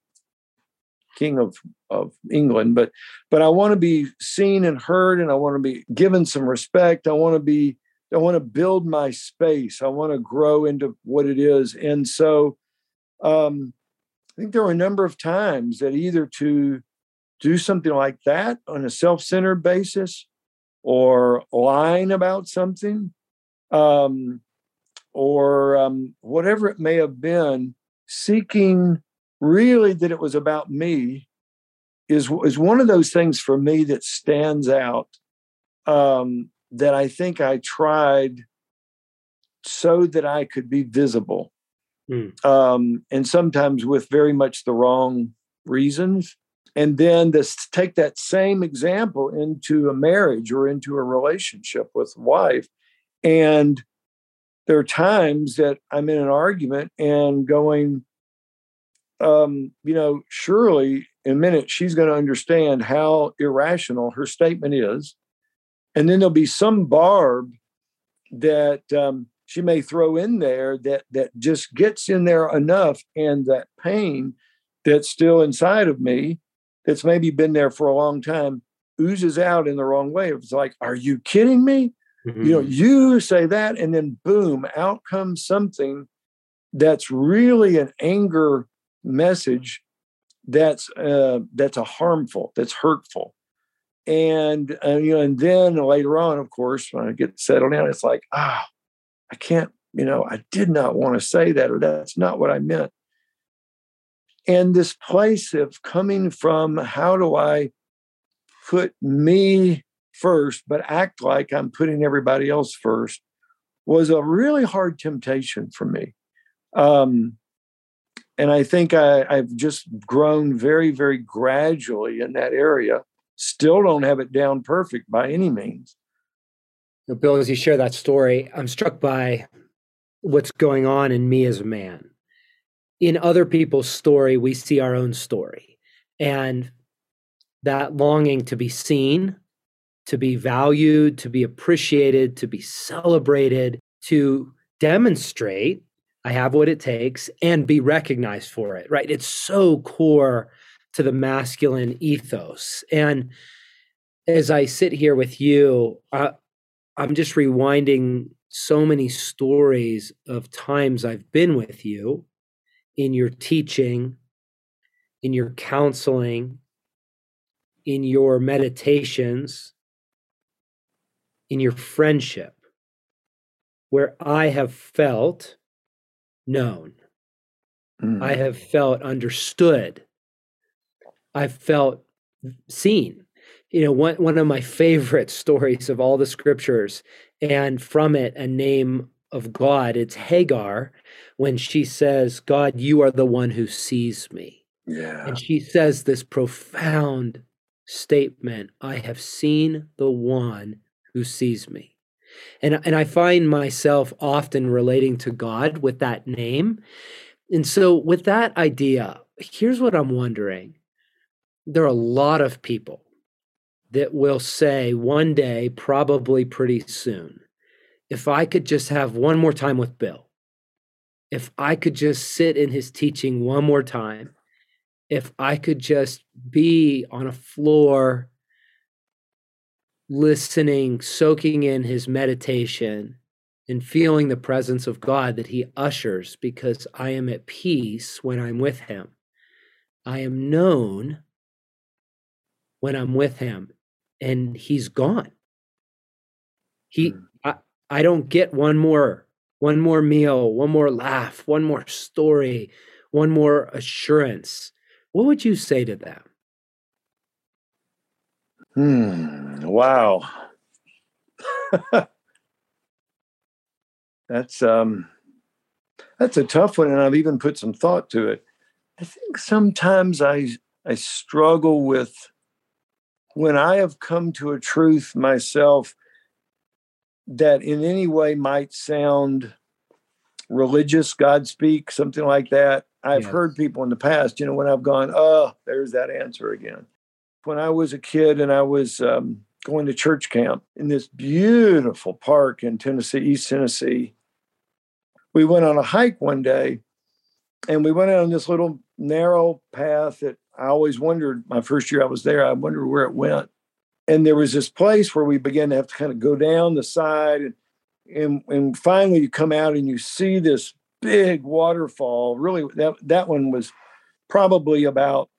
king of of England, but but I want to be seen and heard, and I want to be given some respect. I want to be I want to build my space. I want to grow into what it is, and so um, I think there were a number of times that either to do something like that on a self-centered basis, or lying about something, um, or um, whatever it may have been, seeking really that it was about me is is one of those things for me that stands out um, that I think I tried so that I could be visible, mm. um, and sometimes with very much the wrong reasons. And then to take that same example into a marriage or into a relationship with wife, and there are times that I'm in an argument and going, um, you know, surely in a minute she's going to understand how irrational her statement is. And then there'll be some barb that um, she may throw in there that that just gets in there enough, and that pain that's still inside of me, that's maybe been there for a long time, oozes out in the wrong way. It's like, are you kidding me? Mm-hmm. You know, mm-hmm. you say that, and then boom, out comes something that's really an anger message that's uh, that's a harmful, that's hurtful. And uh, you know, and then later on, of course, when I get settled down, it's like, ah, I can't, you know, I did not want to say that, or that's not what I meant. And this place of coming from how do I put me first, but act like I'm putting everybody else first was a really hard temptation for me. Um, and I think I, I've just grown very, very gradually in that area. Still don't have it down perfect by any means. Bill, as you share that story, I'm struck by what's going on in me as a man. In other people's story, we see our own story. And that longing to be seen, to be valued, to be appreciated, to be celebrated, to demonstrate I have what it takes and be recognized for it, right? It's so core to the masculine ethos. And as I sit here with you, uh, I'm just rewinding so many stories of times I've been with you in your teaching, in your counseling, in your meditations, in your friendship, where I have felt known. Mm. I have felt understood. I've felt seen. You know, one, one of my favorite stories of all the scriptures, and from it, a name of God, it's Hagar when she says, God, you are the one who sees me. Yeah. And she says this profound statement I have seen the one who sees me. And, and I find myself often relating to God with that name. And so, with that idea, here's what I'm wondering there are a lot of people that will say one day, probably pretty soon, if I could just have one more time with Bill, if I could just sit in his teaching one more time, if I could just be on a floor listening, soaking in his meditation, and feeling the presence of God that he ushers because I am at peace when I'm with him. I am known when I'm with him, and he's gone. He, mm. I, I don't get one more, one more meal, one more laugh, one more story, one more assurance. What would you say to them? Hmm. Wow. that's um that's a tough one and I've even put some thought to it. I think sometimes I I struggle with when I have come to a truth myself that in any way might sound religious, God speak, something like that. I've yes. heard people in the past, you know, when I've gone, oh, there's that answer again when I was a kid and I was um, going to church camp in this beautiful park in Tennessee, East Tennessee. We went on a hike one day and we went on this little narrow path that I always wondered my first year I was there, I wondered where it went. And there was this place where we began to have to kind of go down the side and and, and finally you come out and you see this big waterfall. Really that that one was probably about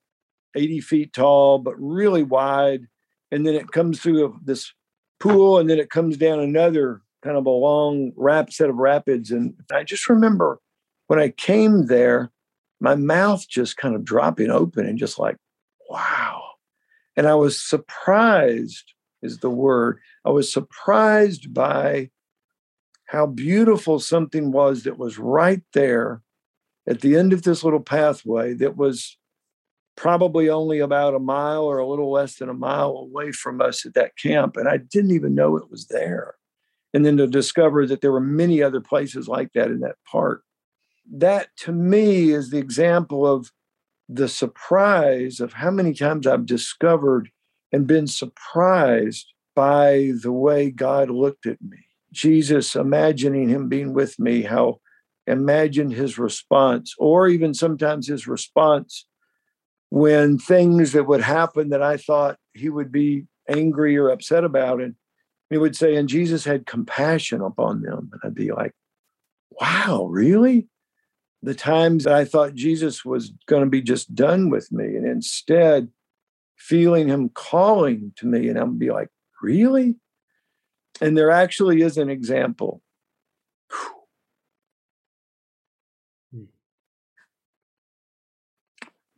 80 feet tall, but really wide. And then it comes through this pool and then it comes down another kind of a long rap set of rapids. And I just remember when I came there, my mouth just kind of dropping open and just like, wow. And I was surprised, is the word. I was surprised by how beautiful something was that was right there at the end of this little pathway that was probably only about a mile or a little less than a mile away from us at that camp. And I didn't even know it was there. And then to discover that there were many other places like that in that park. That to me is the example of the surprise of how many times I've discovered and been surprised by the way God looked at me. Jesus, imagining him being with me, how imagined his response, or even sometimes his response when things that would happen that I thought he would be angry or upset about. And he would say, and Jesus had compassion upon them. And I'd be like, wow, really? The times that I thought Jesus was going to be just done with me. And instead, feeling him calling to me, and I'd be like, really? And there actually is an example.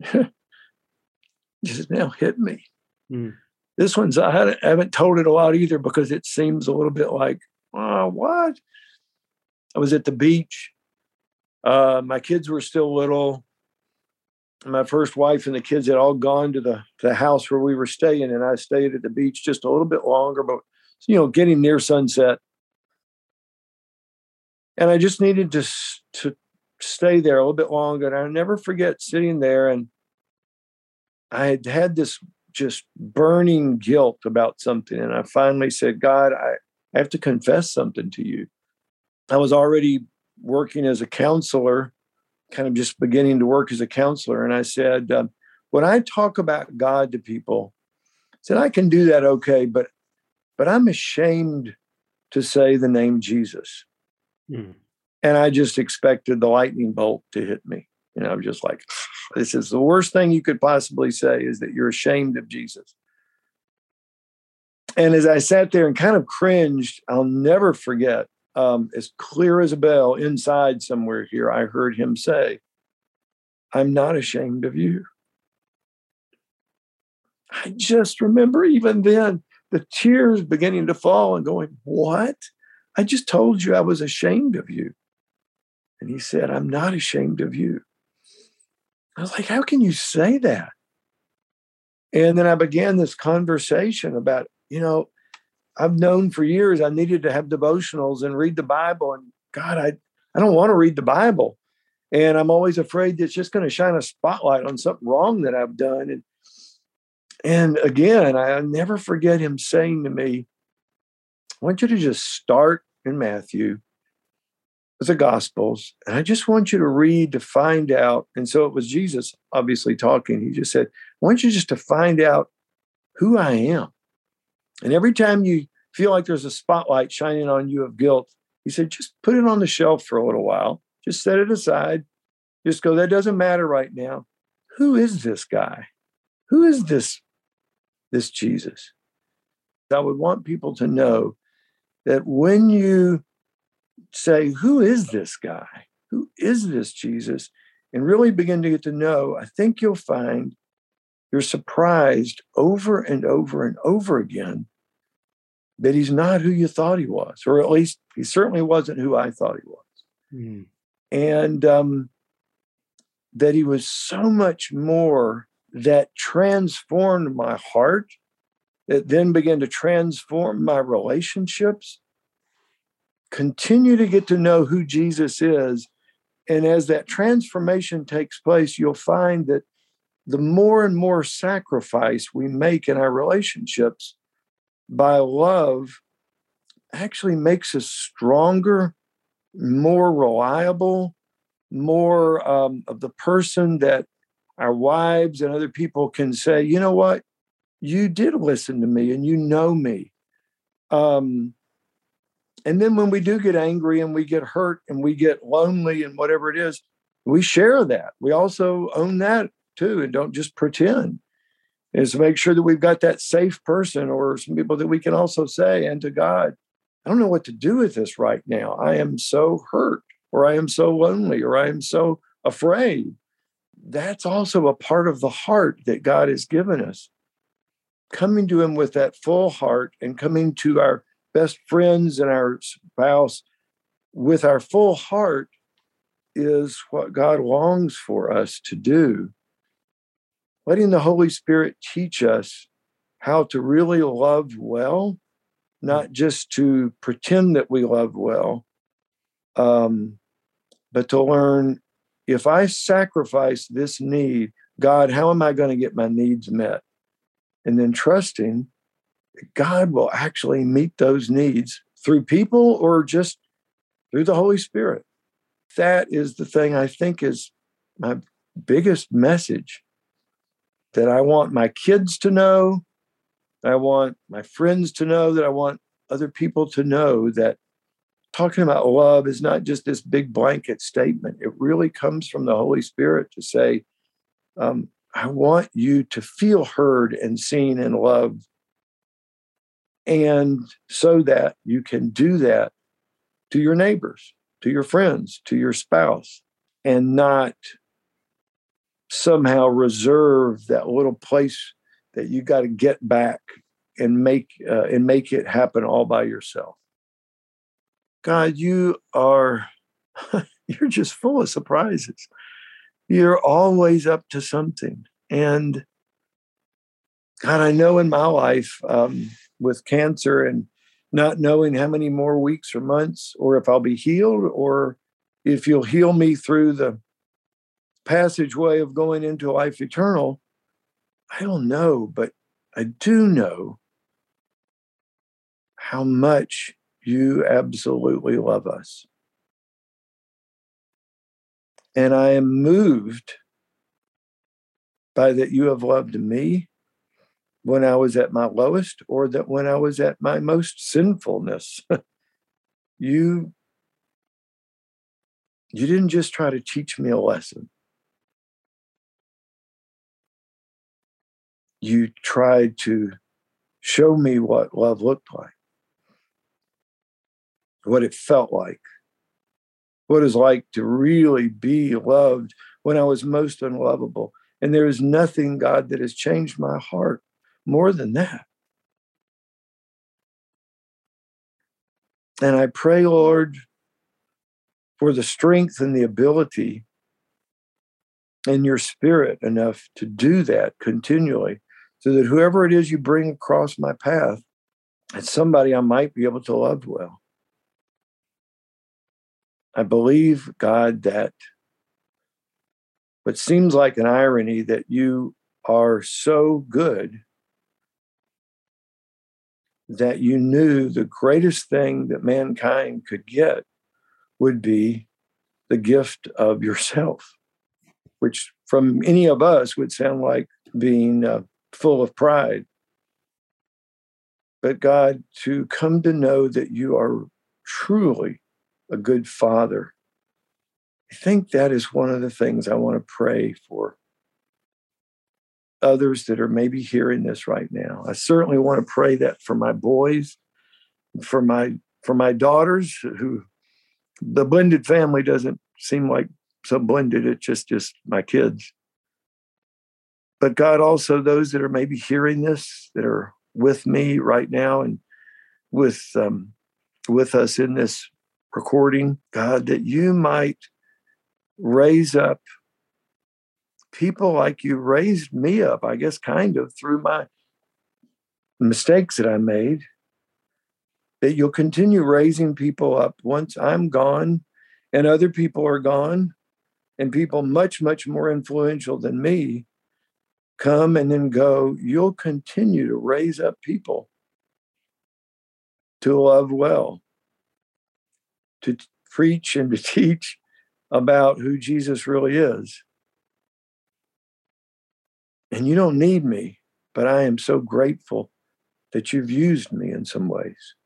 just now hit me. Mm. This one's I haven't told it a lot either because it seems a little bit like, oh, what? I was at the beach. Uh, my kids were still little. My first wife and the kids had all gone to the, the house where we were staying, and I stayed at the beach just a little bit longer, but you know, getting near sunset. And I just needed to to stay there a little bit longer. And I never forget sitting there and I had had this just burning guilt about something. And I finally said, God, I, I have to confess something to you. I was already working as a counselor, kind of just beginning to work as a counselor. And I said, um, when I talk about God to people, I said, I can do that okay, but but I'm ashamed to say the name Jesus. Mm. And I just expected the lightning bolt to hit me. You know, I was just like, this is the worst thing you could possibly say is that you're ashamed of Jesus. And as I sat there and kind of cringed, I'll never forget, um, as clear as a bell inside somewhere here, I heard him say, I'm not ashamed of you. I just remember even then the tears beginning to fall and going, What? I just told you I was ashamed of you. And he said, I'm not ashamed of you. I was like, how can you say that? And then I began this conversation about, you know, I've known for years I needed to have devotionals and read the Bible. And God, I, I don't want to read the Bible. And I'm always afraid it's just going to shine a spotlight on something wrong that I've done. And and again, I never forget him saying to me, I want you to just start in Matthew with the Gospels. And I just want you to read to find out. And so it was Jesus obviously talking. He just said, I want you just to find out who I am. And every time you feel like there's a spotlight shining on you of guilt, he said, just put it on the shelf for a little while. Just set it aside. Just go, that doesn't matter right now. Who is this guy? Who is this this Jesus. I would want people to know that when you say, Who is this guy? Who is this Jesus? and really begin to get to know, I think you'll find you're surprised over and over and over again that he's not who you thought he was, or at least he certainly wasn't who I thought he was. Mm. And um, that he was so much more that transformed my heart, that then began to transform my relationships. Continue to get to know who Jesus is. And as that transformation takes place, you'll find that the more and more sacrifice we make in our relationships by love actually makes us stronger, more reliable, more um, of the person that our wives and other people can say, you know what, you did listen to me and you know me. Um, and then when we do get angry and we get hurt and we get lonely and whatever it is, we share that. We also own that too and don't just pretend. Is to make sure that we've got that safe person or some people that we can also say, and to God, I don't know what to do with this right now. I am so hurt, or I am so lonely, or I am so afraid that's also a part of the heart that God has given us. Coming to Him with that full heart and coming to our best friends and our spouse with our full heart is what God longs for us to do. Letting the Holy Spirit teach us how to really love well, not just to pretend that we love well, um, but to learn if I sacrifice this need, God, how am I going to get my needs met? And then trusting that God will actually meet those needs through people or just through the Holy Spirit. That is the thing I think is my biggest message that I want my kids to know. I want my friends to know that I want other people to know that talking about love is not just this big blanket statement. It really comes from the Holy Spirit to say, um, I want you to feel heard and seen and loved. And so that you can do that to your neighbors, to your friends, to your spouse, and not somehow reserve that little place that you got to get back and make uh, and make it happen all by yourself. God, you are, you're just full of surprises. You're always up to something. And God, I know in my life um, with cancer and not knowing how many more weeks or months, or if I'll be healed, or if you'll heal me through the passageway of going into life eternal, I don't know, but I do know how much you absolutely love us. And I am moved by that you have loved me when I was at my lowest or that when I was at my most sinfulness. you you didn't just try to teach me a lesson. You tried to show me what love looked like what it felt like, what it's like to really be loved when I was most unlovable. And there is nothing, God, that has changed my heart more than that. And I pray, Lord, for the strength and the ability and your spirit enough to do that continually so that whoever it is you bring across my path, it's somebody I might be able to love well. I believe, God, that what seems like an irony that you are so good that you knew the greatest thing that mankind could get would be the gift of yourself, which from any of us would sound like being uh, full of pride. But God, to come to know that you are truly a good father, I think that is one of the things I want to pray for others that are maybe hearing this right now. I certainly want to pray that for my boys, for my for my daughters who the blended family doesn't seem like so blended it's just just my kids but God, also those that are maybe hearing this, that are with me right now and with um, with us in this recording, God, that you might raise up people like you raised me up, I guess, kind of through my mistakes that I made. That you'll continue raising people up once I'm gone and other people are gone, and people much, much more influential than me come and then go, you'll continue to raise up people to love well, to preach and to teach about who Jesus really is. And you don't need me, but I am so grateful that you've used me in some ways.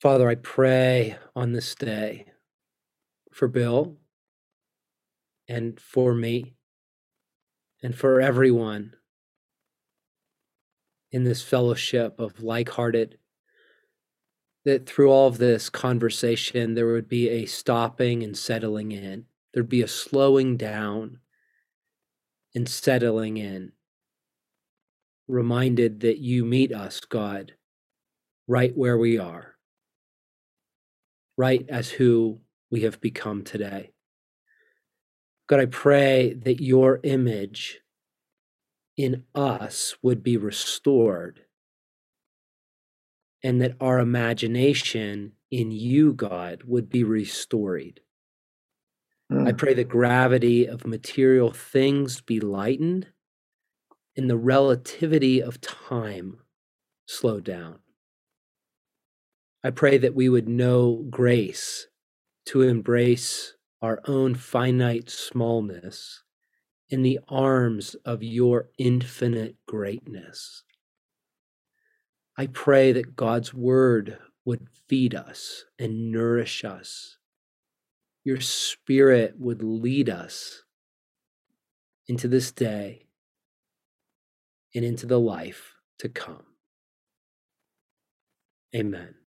Father, I pray on this day for Bill and for me and for everyone in this fellowship of like hearted, that through all of this conversation, there would be a stopping and settling in. There'd be a slowing down and settling in. Reminded that you meet us, God, right where we are, right as who we have become today. God, I pray that your image in us would be restored and that our imagination in you, God, would be restored. Mm. I pray the gravity of material things be lightened and the relativity of time slow down. I pray that we would know grace to embrace our own finite smallness in the arms of your infinite greatness. I pray that God's word would feed us and nourish us. Your spirit would lead us into this day and into the life to come. Amen.